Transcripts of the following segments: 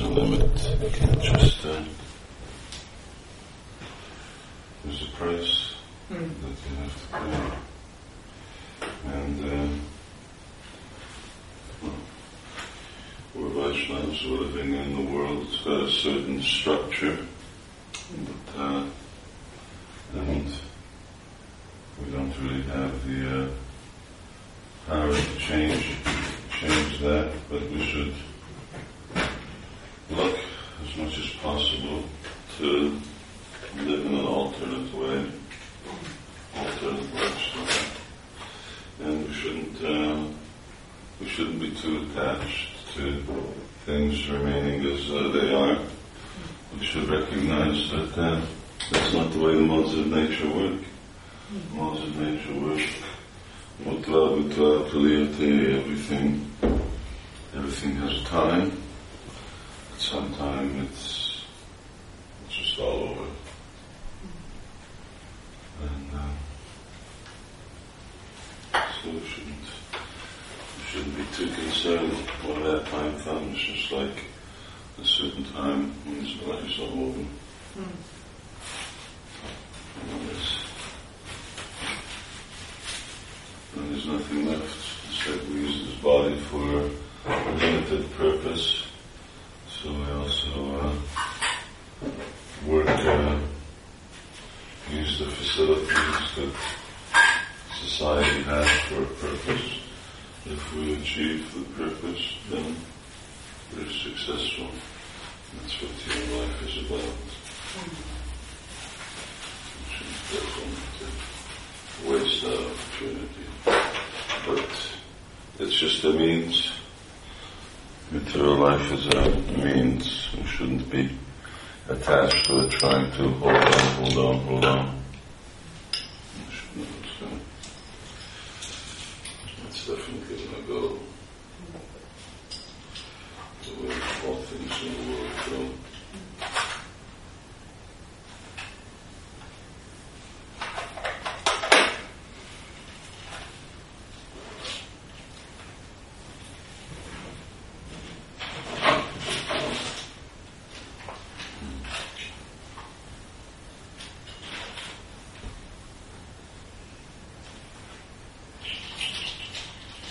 there's a limit. You can't just. Uh, there's a price Mm. that you have to pay. And uh, well, we're Vaishnavas living in the world. It's got a certain structure, but uh, and we don't really have the uh, power to change change that. But we should look as much as possible to live in an alternate way, alternate lifestyle, and we shouldn't uh, we shouldn't be too attached to things remaining as uh, they are. We should recognize that uh, that's not the way the laws of nature work. Laws of nature work. Mutla, praliyate, everything, everything has a time. At some time it's, it's just all over. And uh, so we shouldn't, we shouldn't be too concerned when that time comes, just like a certain time when this life's all over. Mm. And there's, and there's nothing left. Instead, we use this body for a limited purpose. So we also uh, work, uh, use the facilities that society has for a purpose. If we achieve the purpose, then we're successful. That's what your life is about. We definitely waste that opportunity. But it's just a means. Material life is a means. We shouldn't be attached to it, trying to hold on, hold on, hold on. We shouldn't. So it's definitely going to go the way all things in the world go.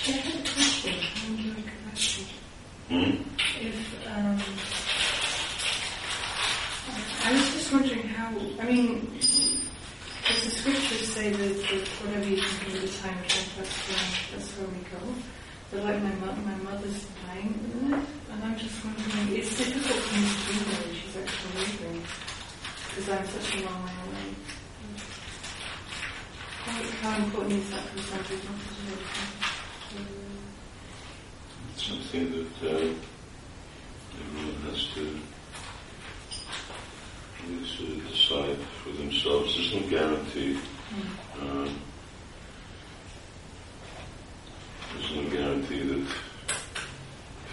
I had a question. I wonder if I could ask you. Hmm? If, um, I was just wondering how, I mean, does the scriptures say that, that whatever you think of the time that's where, that's where we go? But like my, my mother's dying the minute, and I'm just wondering, it's difficult for me to do that when she's actually leaving, because I'm such a long way away. How, important is that for some to do it? It's something that uh, everyone has to sort of decide for themselves. There's no guarantee. Uh, there's no guarantee that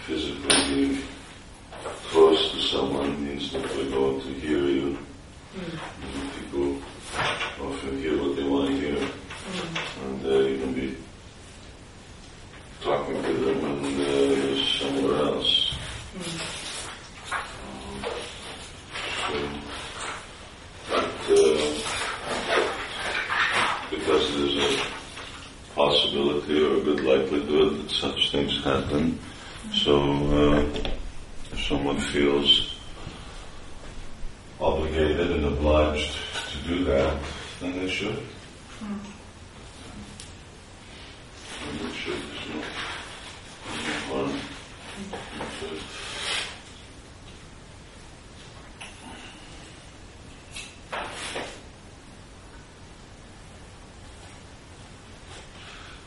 physically being close to someone means that they're going to hear you. You know, people often hear what they want to hear, and uh, you can be talking to them and uh, they're somewhere else. So, but uh, because there's a possibility or a good likelihood that things happen, so uh, if someone feels obligated and obliged to do that, then they should. Harm. They should.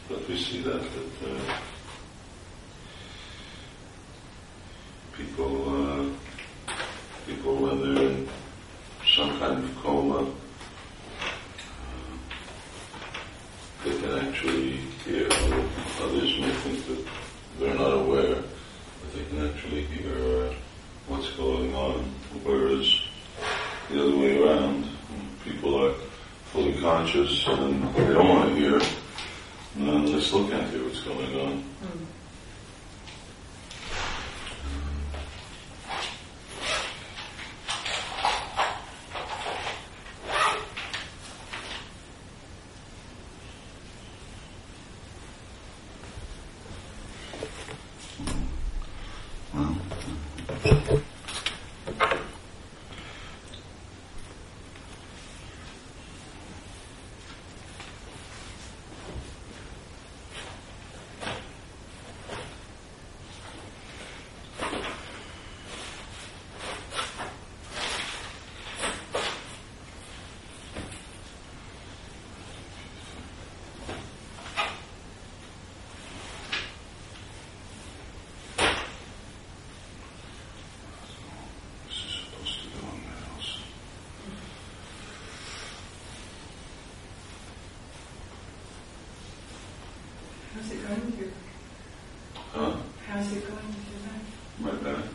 But we see that that uh, people uh, people when they're in some kind of coma, uh, they can actually hear. Others may think that they're not aware, but they can actually hear uh, what's going on. Whereas the other way around, people are fully conscious and they don't want to hear, and they still can't hear what's going on. How's it going with your? Huh? How's it going with your life? My back.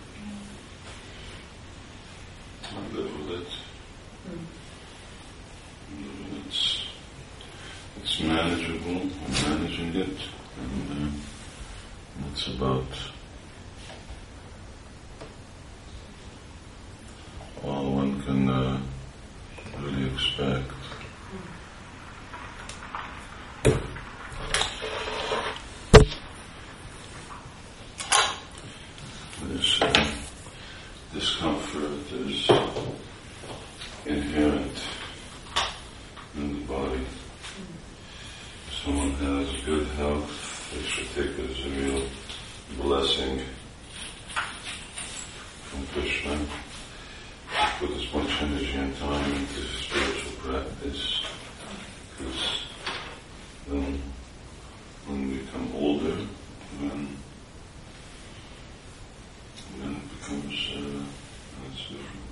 Blessing from Krishna. Put as much energy and time into spiritual practice because then when we become older, then then it becomes uh, it's different.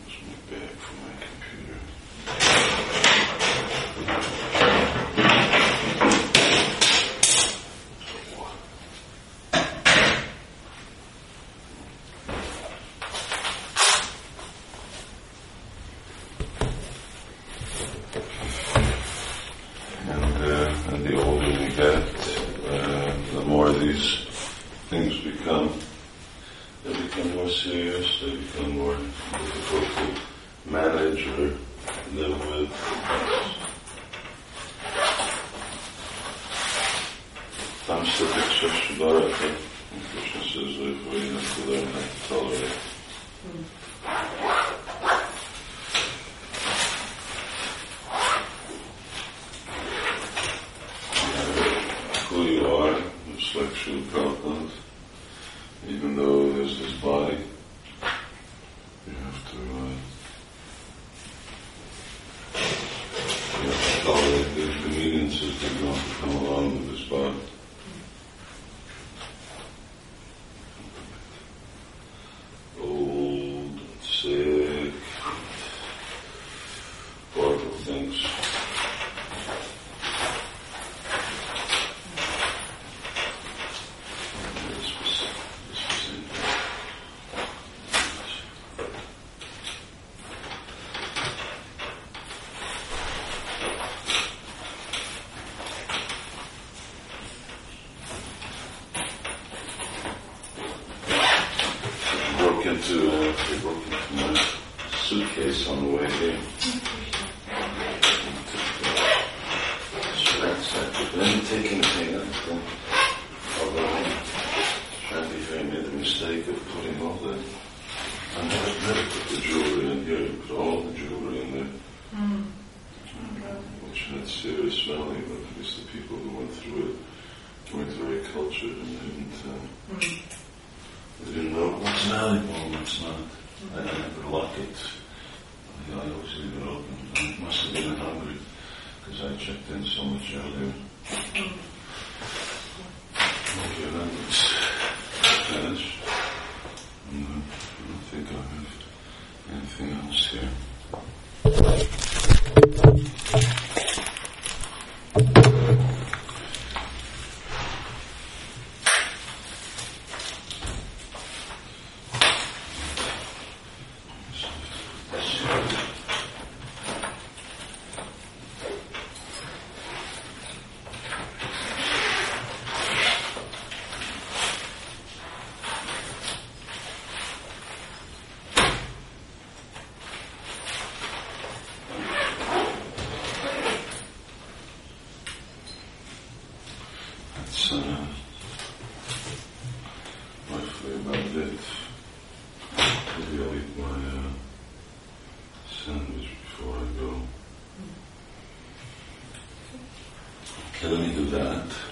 There's my bag for my computer. And, uh, and the older we get, uh, the more these things become, they become more become more difficult to manage or live with. Tams titikshasva Bharata. Krishna says therefore you have to learn how to tolerate. who you are, just like Srila. Even though there's this body, you have to, uh, you have to tolerate the inconveniences that don't come along with this body. Old, sick, horrible things. This was, this was in broke into, uh, they broke into my suitcase on the way here. Ransacked it. Then taking anything anything. Although Shanti Faye made the mistake of putting all the, I never, never put the jewelry in here, you put all the jewelry in there, Mm. which had serious value, but at least the people who went through it weren't very cultured and didn't, uh, Mm. they didn't know what's valuable and what's not. I never lock it. I I always leave it open. I must have been hungry because I checked in so much earlier. Mm. Uh, anything else here. That's roughly about it. Maybe I'll eat my uh, sandwich before I go. Okay, let me do that.